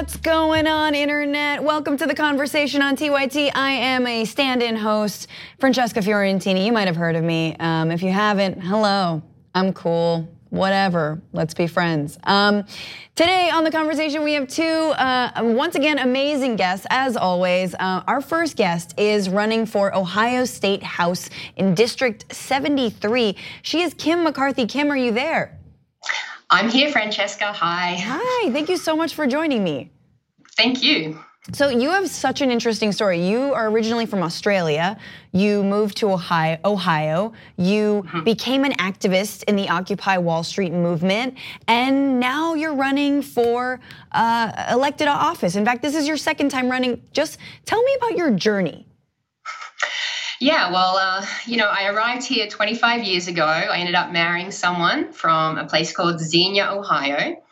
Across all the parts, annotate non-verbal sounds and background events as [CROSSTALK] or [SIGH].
What's going on, internet? Welcome to the conversation on TYT. I am a stand in host, Francesca Fiorentini. You might have heard of me. Um, if you haven't, hello. I'm cool. Whatever. Let's be friends. Um, today on the conversation, we have two, uh, once again, amazing guests, as always. Uh, our first guest is running for Ohio State House in District 73. She is Kim McCarthy. Kim, are you there? I'm here, Francesca. Hi. Hi. Thank you so much for joining me. Thank you. So you have such an interesting story. You are originally from Australia. You moved to Ohio. Ohio. You mm-hmm. became an activist in the Occupy Wall Street movement, and now you're running for uh, elected office. In fact, this is your second time running. Just tell me about your journey. Yeah, well, uh, you know, I arrived here 25 years ago. I ended up marrying someone from a place called Xenia, Ohio.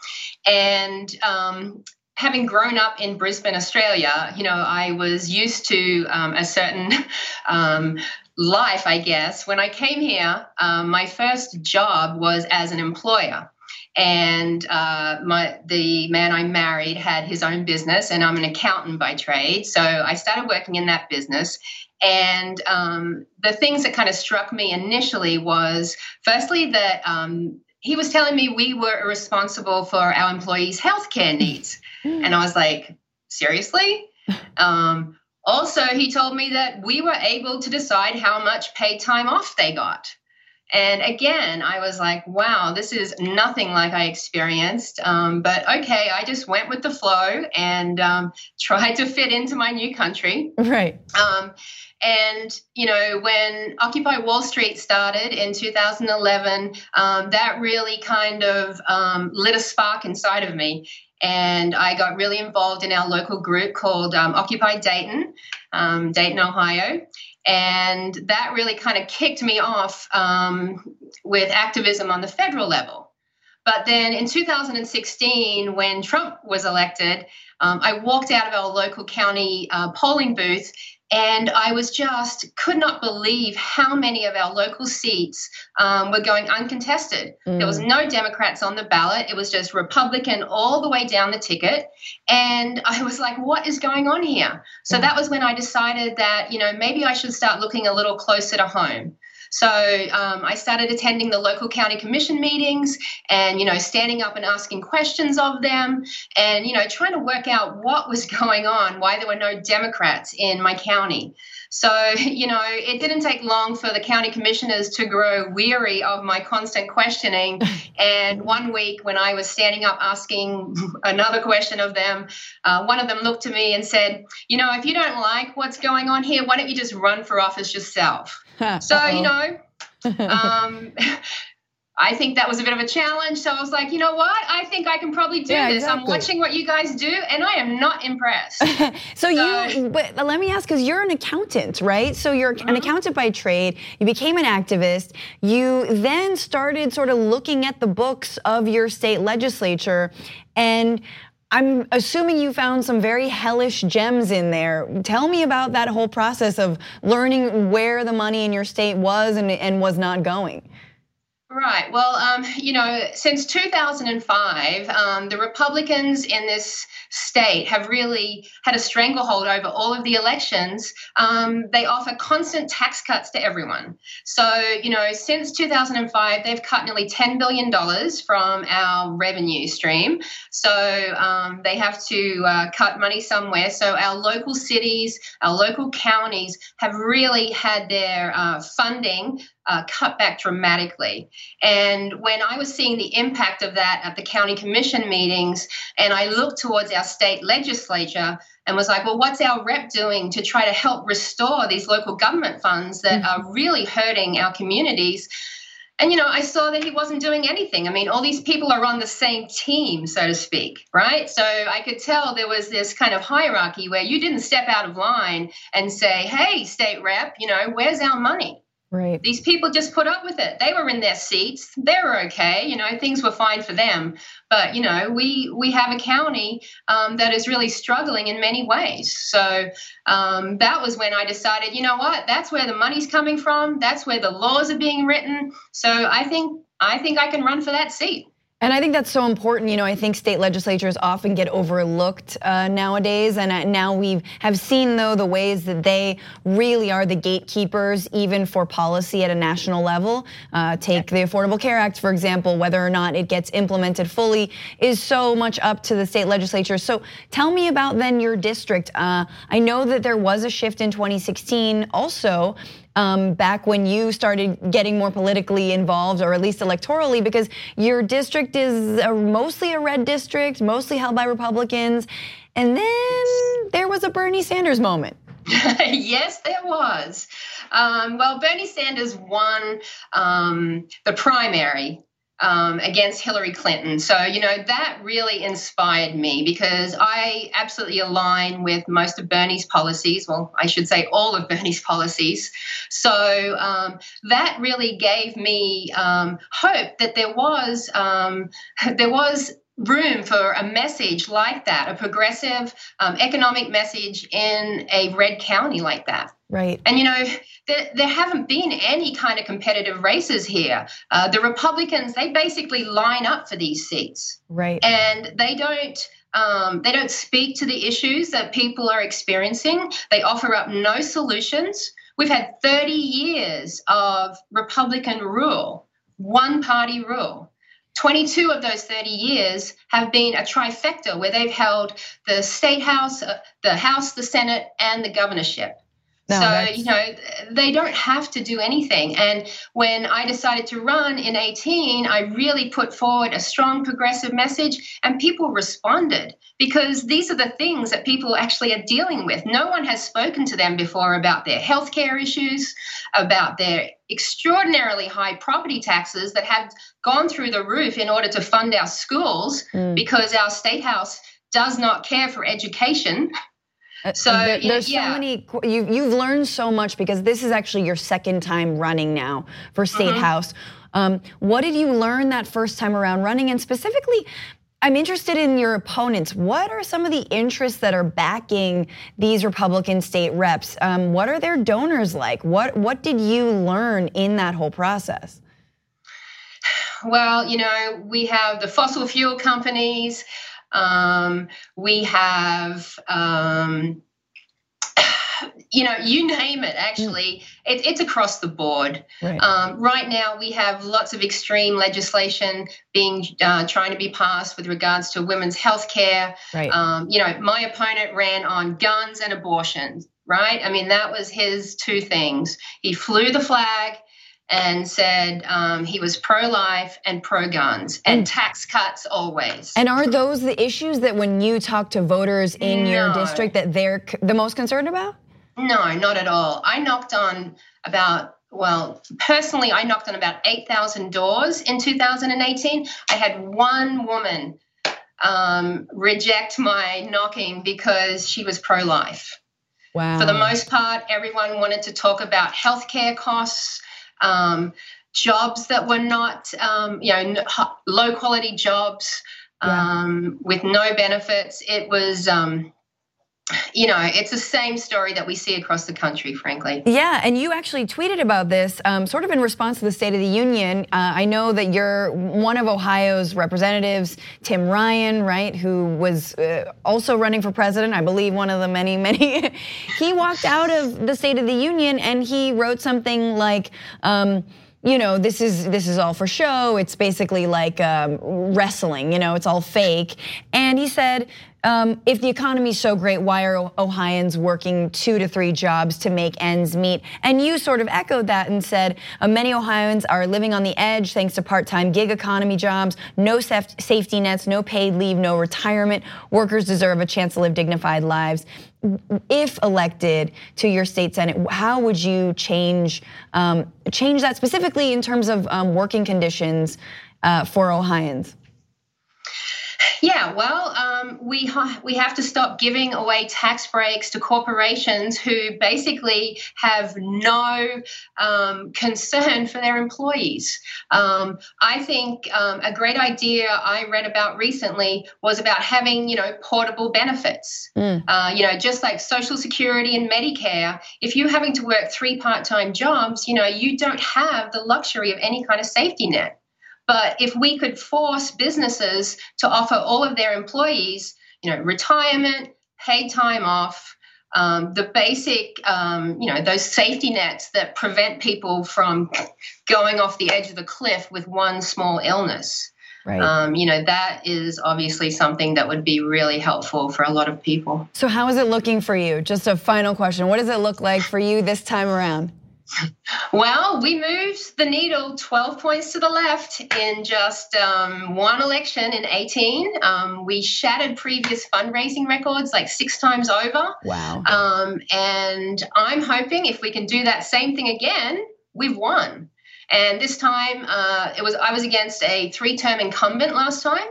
And um, having grown up in Brisbane, Australia, you know, I was used to um, a certain [LAUGHS] um, life, I guess. When I came here, um, my first job was as an employer and uh, my the man I married had his own business, and I'm an accountant by trade. So I started working in that business, and um, the things that kind of struck me initially was firstly that um, he was telling me we were responsible for our employees' healthcare needs. and I was like, seriously? [LAUGHS] Um, also, he told me that we were able to decide how much paid time off they got. And again, I was like, wow, this is nothing like I experienced. Um, but okay, I just went with the flow and um, [LAUGHS] tried to fit into my new country. Right. Um, and, you know, when Occupy Wall Street started in 2011, um, that really kind of um, lit a spark inside of me. And I got really involved in our local group called um, Occupy Dayton, um, Dayton, Ohio. And that really kind of kicked me off um, with activism on the federal level. But then in 2016, when Trump was elected, um, I walked out of our local county uh, polling booth and I was just could not believe how many of our local seats um, were going uncontested. Mm. There was mm. no Democrats on the ballot. It was just Republican all the way down the ticket. And I was like, what is going on here? So mm. that was when I decided that, you know, maybe I should start looking a little closer to home. So um, I started attending the local county commission meetings and, you know, standing up and asking questions of them and, you know, trying to work out what was [LAUGHS] going on, why there were no Democrats in my county. So, [LAUGHS] you know, it didn't take long for the county commissioners to grow weary of my constant questioning. [LAUGHS] and one week, when I was standing up asking another question of them, uh, one of them looked to me and said, You know, if you don't like what's going on here, why don't you just run for office yourself? [LAUGHS] so, you know, [LAUGHS] um, [LAUGHS] I think that was a bit of a challenge. So I was like, you know what? I think I can probably do yeah, this. Exactly. I'm watching what you guys do, and I am not impressed. so, so, you, but let me ask, because you're an accountant, right? So you're mm-hmm. an accountant by trade. You became an activist. You then started sort of looking at the books of your state legislature, and I'm assuming you found some very hellish gems in there. Tell me about that whole process of learning where the money in your state was and, and was not going. Right. Well, um, you know, since 2005, um, the Republicans in this state have really had a stranglehold over all of the elections. Um, they offer constant tax cuts to everyone. So, you know, since 2005, they've cut nearly $10 billion from our revenue stream. So um, they have to uh, cut money somewhere. So our local cities, our local counties have really had their uh, funding uh, cut back dramatically. And when I was seeing the impact of that at the county commission meetings, and I looked towards our state legislature and was like, well, what's our rep doing to try to help restore these local government funds that mm-hmm. are really hurting our communities? And, you know, I saw that he wasn't doing anything. I mean, all these people are on the same team, so to speak, right? So I could tell there was this kind of hierarchy where you didn't step out of line and say, hey, state rep, you know, where's our money? Right. These people just put up with it. They were in their seats. They were okay. You know, things were fine for them. But you know, we we have a county um, that is really struggling in many ways. So um, that was when I decided, you know what? That's where the money's coming from. That's where the laws are being written. So I think I think I can run for that seat. And I think that's so important. You know, I think state legislatures often get overlooked uh, nowadays, and uh, now we have seen though the ways that they really are the gatekeepers, even for policy at a national level. Uh, take the Affordable Care Act, for example, whether or not it gets implemented fully is so much up to the state legislature. So tell me about then your district. Uh, I know that there was a shift in 2016, also um, back when you started getting more politically involved, or at least electorally, because your district is a, mostly a red district, mostly held by Republicans. And then there was a Bernie Sanders moment. [LAUGHS] yes, there was. Um, well, Bernie Sanders won um, the primary um, against Hillary Clinton. So, you know, that really inspired me because I absolutely align with most of Bernie's policies. Well, I should say all of [LAUGHS] Bernie's policies. So um, that really gave me um, hope that there was um, [LAUGHS] there was room for a message like that, a progressive um, economic message in a red county like that. Right. And you know, there, there haven't been any kind of competitive races here. Uh, the Republicans, they basically line up for these seats. Right. And they don't. Um, they don't speak to the issues that people are experiencing. They offer up no solutions. We've had 30 years of Republican rule, one party rule. 22 of those 30 years have been a trifecta where they've held the state house, uh, the House, the Senate, and the governorship. No, so, you know, they don't have to do anything. And when I decided to run in 18, I really put forward a strong progressive message, and people responded because these are the things that people actually are dealing with. No one has spoken to them before about their healthcare issues, about their extraordinarily high property taxes that have gone through the roof in order to fund our schools mm. because our state house does not care for education. Uh, so there, there's yeah. so many. You you've learned so much because this is actually your second time running now for State mm-hmm. House. Um, what did you learn that first time around running, and specifically? I'm interested in your opponents. What are some of the interests that are backing these Republican state reps? Um, what are their donors like? What what did you learn in that whole process? Well, you know, we have the fossil fuel companies. Um, we have, um, you know, you name it, actually, it, it's across the board. Right. Um, right. now, we have lots of extreme legislation being uh, trying to be passed with regards to women's health care. Right. Um, you know, my opponent ran on guns and abortion, right? I mean, that was his two things. He flew the flag and said um, he was pro-life and pro-guns and, tax cuts always. And are those the issues that when you talk to voters in no. your district that they're the most concerned about? No, not at all. I knocked on about well, personally, I knocked on about 8,000 doors in 2018. I had one woman um, reject my knocking because she was pro life. Wow. For the most part, everyone wanted to talk about healthcare costs, um, jobs that were not, um, you know, low quality jobs yeah. Um, with no benefits. It was. Um, you know, it's the same story that we see across the country, frankly. Yeah, and you actually tweeted about this, um, sort of in response to the State of the Union. Uh, I know that you're one of Ohio's representatives, Tim Ryan, right, who was uh, also running for president. I believe one of the many, [LAUGHS] many. he walked out of the State of the Union and he wrote something like. Um, you know, this is this is all for show. It's basically like um, wrestling. You know, it's all fake. And he said, um, if the economy is so great, why are Ohioans working two to three jobs to make ends meet? And you sort of echoed that and said uh, many Ohioans are living on the edge thanks to part-time gig economy jobs, no safety nets, no paid leave, no retirement. Workers deserve a chance to live dignified lives if elected to your state senate, how would you change um, change that specifically in terms of um, working conditions uh, for Ohioans? Yeah, well, um, we ha- we have to stop giving away tax breaks to corporations who basically have no um, concern for their employees. Um, I think um, a great idea I read about recently was about having you know portable benefits. Mm. Uh, you know, just like Social Security and Medicare. If you're having to work three part-time jobs, you know you don't have the luxury of any kind of safety net. But if we could force businesses to offer all of their employees, you know, retirement, paid time off, um, the basic, um, you know, those safety nets that prevent people from going off the edge of the cliff with one small illness. Right. Um, you know, that is obviously something that would be really helpful for a lot of people. So, how is it looking for you? Just a final question. What does it look like for you this time around? [LAUGHS] Well, we moved the needle 12 points to the left in just um, one election in 18. Um, we shattered previous fundraising records like six times over. Wow. Um, and I'm hoping if we can do that same thing again, we've won. And this time, uh, it was I was against a three-term incumbent last time,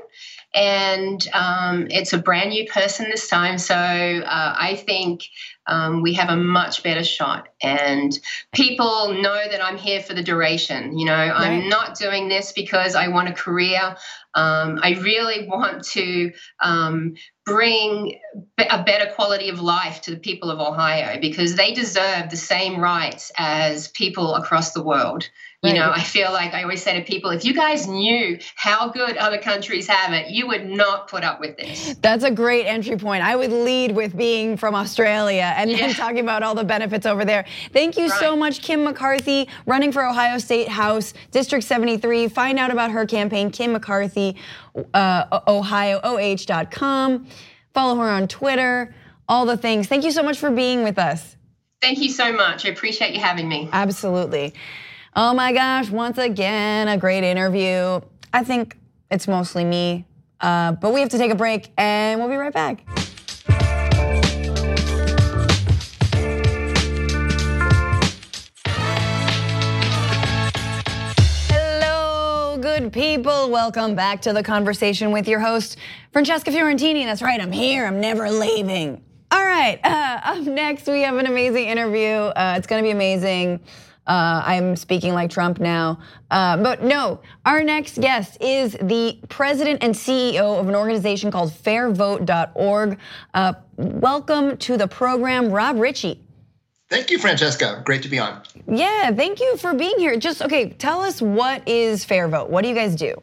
and um, it's a brand new person this time. So uh, I think um, we have a much better shot. And people know that I'm here for the duration. You know, right. I'm not doing this because I want a career. Um, I really want to um, bring a better quality of life to the people of Ohio because they deserve the same rights as people across the world. You know, I feel like I always say to people, if you guys knew how good other countries have it, you would not put up with this. That's a great entry point. I would lead with being from Australia and yeah. then [LAUGHS] talking about all the benefits over there. Thank you right. so much, Kim McCarthy, running for Ohio State House, District 73. Find out about her campaign, Kim McCarthy, uh, OhioOH.com. Follow her on Twitter, all the things. Thank you so much for being with us. Thank you so much. I appreciate you having me. Absolutely. Oh my gosh, once again, a great interview. I think it's mostly me, uh, but we have to take a break and we'll be right back. Hello, good people. Welcome back to the conversation with your host, Francesca Fiorentini. That's right, I'm here, I'm never leaving. All right, uh, up next, we have an amazing interview. Uh, it's gonna be amazing. Uh, I'm speaking like Trump now. Uh, but no, our next guest is the president and CEO of an organization called fairvote.org. Uh, welcome to the program, Rob Richie. Thank you, Francesca. Great to be on. Yeah, thank you for being here. Just, okay, tell us what is Fairvote? What do you guys do?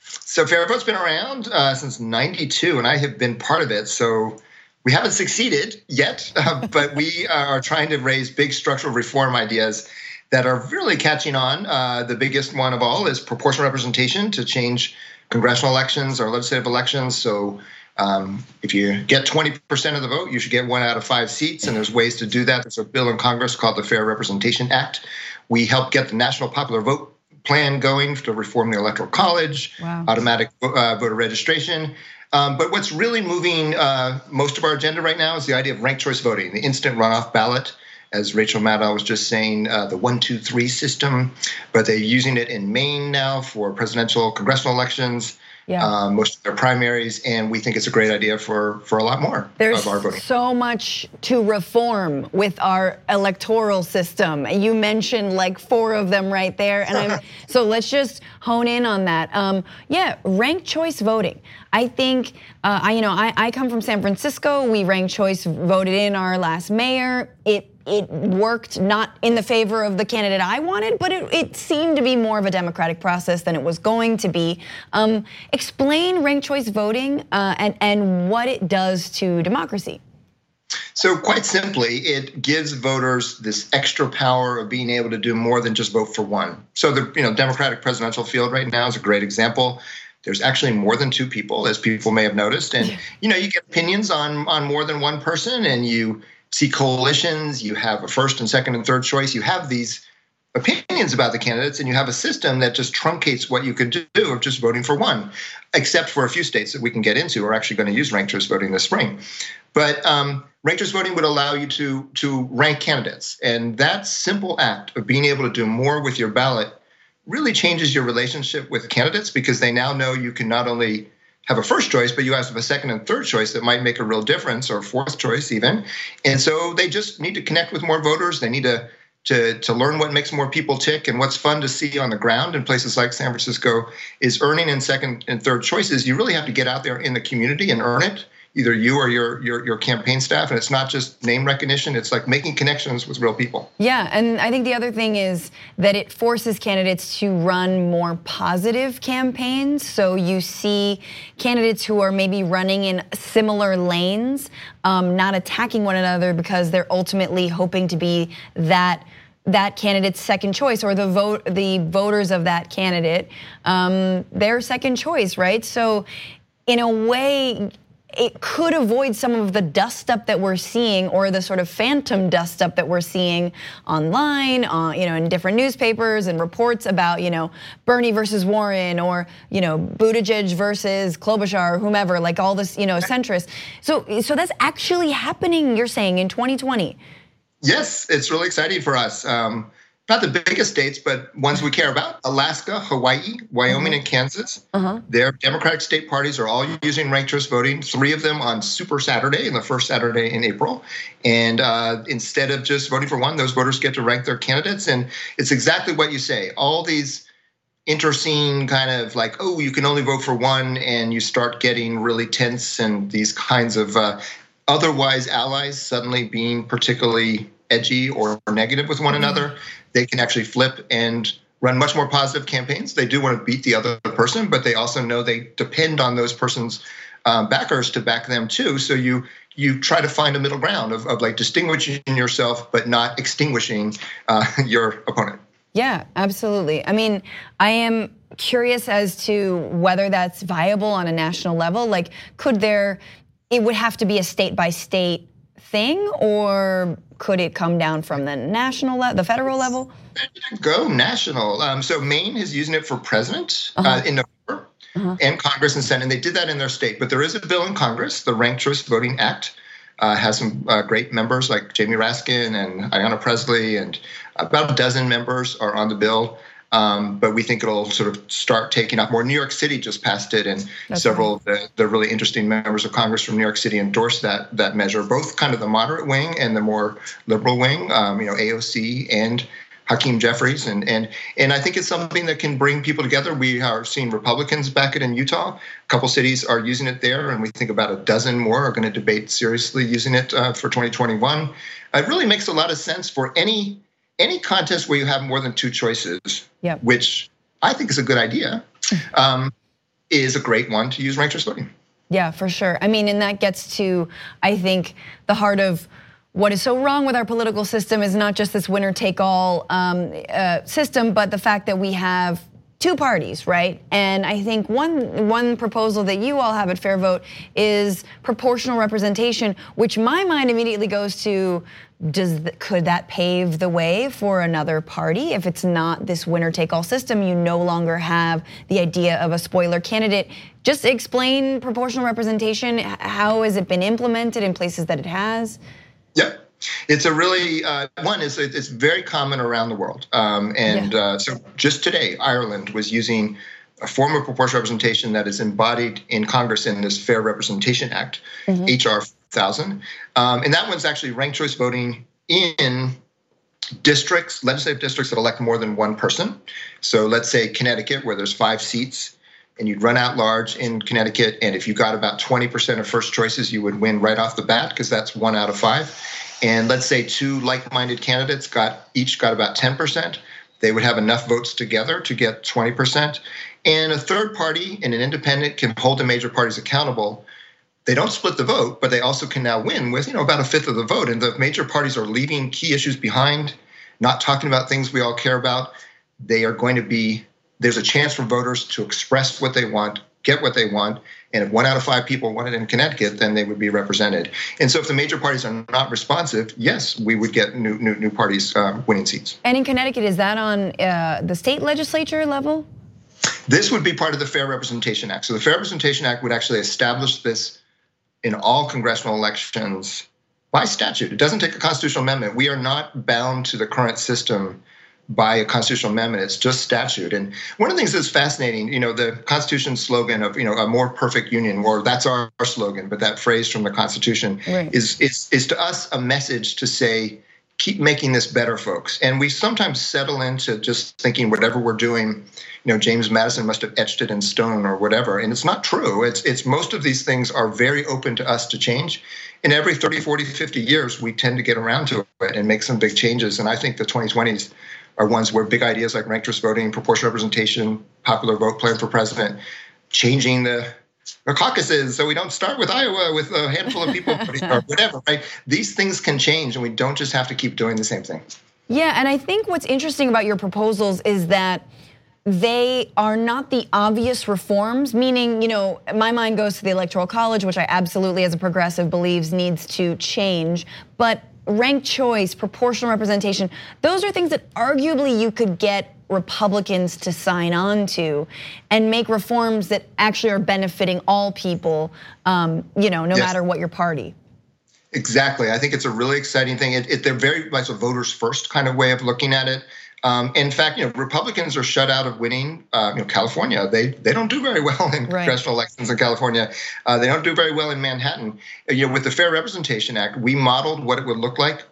So, Fairvote's been around uh, since 92, and I have been part of it. So, we haven't succeeded yet, uh, [LAUGHS] but we are trying to raise big structural reform ideas that are really catching on. Uh, the biggest one of all is proportional representation to change congressional elections or legislative elections. So um, if you get 20% of the vote, you should get one out of five seats, and there's ways to do that. There's a bill in Congress called the Fair Representation Act. We help get the National Popular Vote plan going to reform the Electoral College, wow. automatic uh, voter registration. Um, but what's really moving uh, most of our agenda right now is the idea of ranked choice voting, the instant runoff ballot as Rachel Maddow was just saying, uh, the one, two, three system, but they're using it in Maine now for presidential, congressional elections. Yeah. Um, most of their primaries, and we think it's a great idea for for a lot more There's of our voting. so much to reform with our electoral system. You mentioned like four of them right there, and I'm [LAUGHS] so let's just hone in on that. Um, yeah, ranked choice voting. I think uh, I you know I, I come from San Francisco. We ranked choice voted in our last mayor. It it worked not in the favor of the candidate I wanted, but it, it seemed to be more of a democratic process than it was going to be. Um, explain ranked choice voting uh, and, and what it does to democracy. So, quite simply, it gives voters this extra power of being able to do more than just vote for one. So, the you know Democratic presidential field right now is a great example. There's actually more than two people, as people may have noticed, and you know you get opinions on on more than one person, and you see coalitions, you have a first and second and third choice, you have these opinions about the candidates, and you have a system that just truncates what you could do of just voting for one, except for a few states that we can get into We're actually going to use ranked choice voting this spring. But um, ranked choice voting would allow you to to rank candidates, and that simple act of being able to do more with your ballot really changes your relationship with candidates because they now know you can not only have a first choice, but you have a second and third choice that might make a real difference, or fourth choice even. And so they just need to connect with more voters. They need to to to learn what makes more people tick and what's fun to see on the ground in places like San Francisco is earning in second and third choices. You really have to get out there in the community and earn it. Either you or your, your your campaign staff. And it's not just name recognition it's like making connections with real people. Yeah and i think the other thing is that it forces candidates to run more positive campaigns. So you see candidates who are maybe running in similar lanes um, not attacking one another because they're ultimately hoping to be that that candidate's second choice or the vote the voters of that candidate um, their second choice right? So in a way it could avoid some of the dust up that we're seeing or the sort of phantom dust up that we're seeing online, uh, you know, in different newspapers and reports about, you know, Bernie versus Warren or, you know, Buttigieg versus Klobuchar or whomever, like all this, you know, centrist. So, so that's actually happening, you're saying, in 2020. Yes, it's really exciting for us. Um, not the biggest states, but ones we care about Alaska, Hawaii, Wyoming, mm-hmm. and Kansas. Uh-huh. Their Democratic state parties are all using ranked choice voting, three of them on Super Saturday, in the first Saturday in April. And uh, instead of just voting for one, those voters get to rank their candidates. And it's exactly what you say. All these interscene kind of like, oh, you can only vote for one, and you start getting really tense and these kinds of uh, otherwise allies suddenly being particularly edgy or negative with one mm-hmm. another they can actually flip and run much more positive campaigns. They do want to beat the other person, but they also know they depend on those person's um, backers to back them too. So you you try to find a middle ground of, of like distinguishing yourself, but not extinguishing uh, [LAUGHS] your opponent. Yeah, absolutely. I mean, I am curious as to whether that's viable on a national level. Like, could there? It would have to be a state by state thing, or could it come down from the national level, the federal level? Go national. Um, so Maine is using it for president uh-huh. uh, in November uh-huh. and Congress and Senate. And they did that in their state. But there is a bill in Congress, the Ranked Choice Voting Act. Uh, has some uh, great members like Jamie Raskin and Ayanna Presley, and about a dozen members are on the bill. Um, but we think it'll sort of start taking off more. New York City just passed it, and That's several right. of the, the, really interesting members of Congress from New York City endorsed that that measure, both kind of the moderate wing and the more liberal wing. Um, you know, AOC and Hakeem Jeffries, and and and I think it's something that can bring people together. We are seeing Republicans back it in Utah. A couple cities are using it there, and we think about a dozen more are going to debate seriously using it uh, for 2021. It really makes a lot of sense for any any contest where you have more than two choices, yep. which I think is a good idea, [LAUGHS] um, is a great one to use ranked choice voting. Yeah, for sure. I mean, and that gets to, I think, the heart of what is so wrong with our political system is not just this winner take all um, uh, system, but the fact that we have two parties, right? And I think one one proposal that you all have at Fair Vote is proportional representation, which my mind immediately goes to does could that pave the way for another party? If it's not this winner take all system you no longer have the idea of a spoiler candidate. Just explain proportional representation. How has it been implemented in places that it has? Yep. It's a really uh, one is it's very common around the world, um, and yeah. uh, so just today, Ireland was using a form of proportional representation that is embodied in Congress in this Fair Representation Act, mm-hmm. HR thousand, um, and that one's actually ranked choice voting in districts, legislative districts that elect more than one person. So let's say Connecticut, where there's five seats, and you'd run out large in Connecticut, and if you got about 20% of first choices, you would win right off the bat because that's one out of five and let's say two like-minded candidates got each got about 10%, they would have enough votes together to get 20%. And a third party and an independent can hold the major parties accountable. They don't split the vote, but they also can now win with you know about a fifth of the vote. And the major parties are leaving key issues behind, not talking about things we all care about. They are going to be there's a chance for voters to express what they want, get what they want, and if one out of five people wanted in Connecticut, then they would be represented. And so, if the major parties are not responsive, yes, we would get new new, new parties uh, winning seats. And in Connecticut, is that on uh, the state legislature level? This would be part of the Fair Representation Act. So the Fair Representation Act would actually establish this in all congressional elections by statute. It doesn't take a constitutional amendment. We are not bound to the current system by a constitutional amendment. It's just statute. And one of the things that's fascinating, you know, the Constitution slogan of, you know, a more perfect union, or that's our, slogan, but that phrase from the Constitution right. is, is is to us a message to say, keep making this better, folks. And we sometimes settle into just thinking whatever we're doing, you know, James Madison must have etched it in stone or whatever. And it's not true. It's it's most of these things are very open to us to change. And every 30, 40, 50 years, we tend to get around to it and make some big changes. And I think the 2020s are ones where big ideas like ranked choice voting, proportional representation, popular vote plan for president, changing the the caucuses, so we don't start with Iowa with a handful of people [LAUGHS] or whatever, right? These things can change, and we don't just have to keep doing the same thing. Yeah, and I think what's interesting about your proposals is that they are not the obvious reforms, meaning, you know, my mind goes to the Electoral College, which I absolutely, as a progressive, believes needs to change. But ranked choice, proportional representation, those are things that arguably you could get Republicans to sign on to and make reforms that actually are benefiting all people, um, you know, no yes. matter what your party. Exactly. I think it's a really exciting thing. It, it, they're very much a voters first kind of way of looking at it. Um, in fact, you know, Republicans are shut out of winning. Uh, you know, California, they they don't do very well in right. congressional elections in California. Uh, they don't do very well in Manhattan. Uh, you know, with the Fair Representation Act, we modeled what it would look like,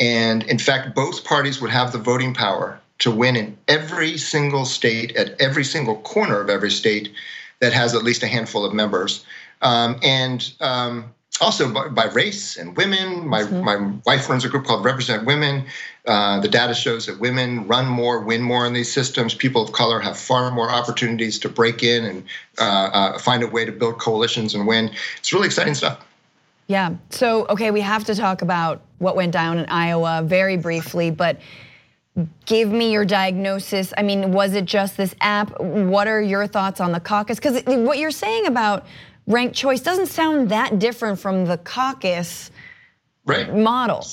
and in fact, both parties would have the voting power to win in every single state at every single corner of every state that has at least a handful of members, um, and um, also by, by, race and women. My mm-hmm. my wife runs a group called Represent Women. Uh, the data shows that women run more, win more in these systems. People of color have far more opportunities to break in and uh, uh, find a way to build coalitions and win. It's really exciting stuff. Yeah. So okay, we have to talk about what went down in Iowa very briefly, but give me your diagnosis. I mean, was it just this app? What are your thoughts on the caucus? Because what you're saying about ranked choice doesn't sound that different from the caucus right. model.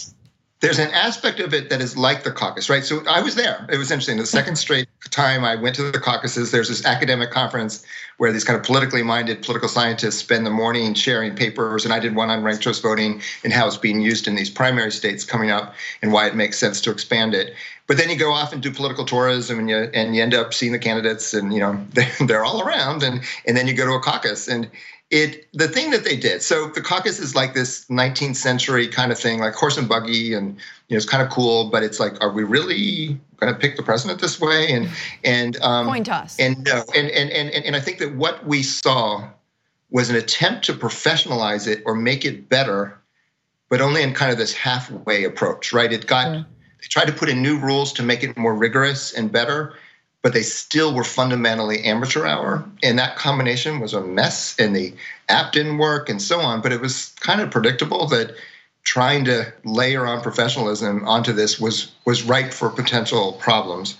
There's an aspect of it that is like the caucus, right? So I was there. It was interesting. The second straight time I went to the caucuses, there's this academic conference where these kind of politically minded political scientists spend the morning sharing papers. And I did one on ranked choice voting and how it's being used in these primary states coming up and why it makes sense to expand it. But then you go off and do political tourism, and you and you end up seeing the candidates, and you know [LAUGHS] they're, they're all around, and and then you go to a caucus, and it the thing that they did. So the caucus is like this 19th century kind of thing, like horse and buggy, and you know it's kind of cool, but it's like, are we really going to pick the president this way? And and um, coin toss. And no, and and and and I think that what we saw was an attempt to professionalize it or make it better, but only in kind of this halfway approach, right? It got. Mm they tried to put in new rules to make it more rigorous and better, but they still were fundamentally amateur hour. And that combination was a mess, and the app didn't work and so on. But it was kind of predictable that trying to layer on professionalism onto this was was ripe for potential problems.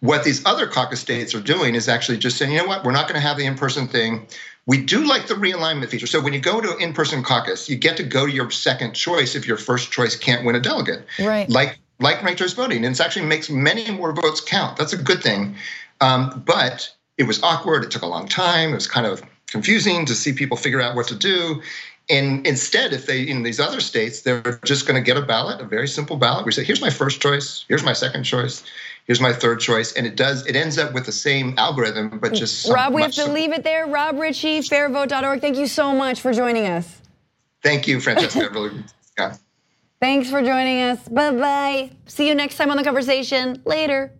What these other caucus states are doing is actually just saying, you know what, we're not going to have the in-person thing. We do like the realignment feature. So when you go to in-person caucus, you get to go to your second choice if your first choice can't win a delegate. Right. Like like ranked choice voting, and it actually makes many more votes count. That's a good thing. Um, but it was awkward. It took a long time. It was kind of confusing to see people figure out what to do. And instead, if they in these other states, they're just going to get a ballot, a very simple ballot. We say, here's my first choice, here's my second choice, here's my third choice, and it does. It ends up with the same algorithm, but just Rob. We have to leave it there. Rob Richie, fairvote.org. Thank you so much for joining us. Thank you, Francesca. really, yeah. Thanks for joining us. Bye bye. See you next time on the conversation. Later.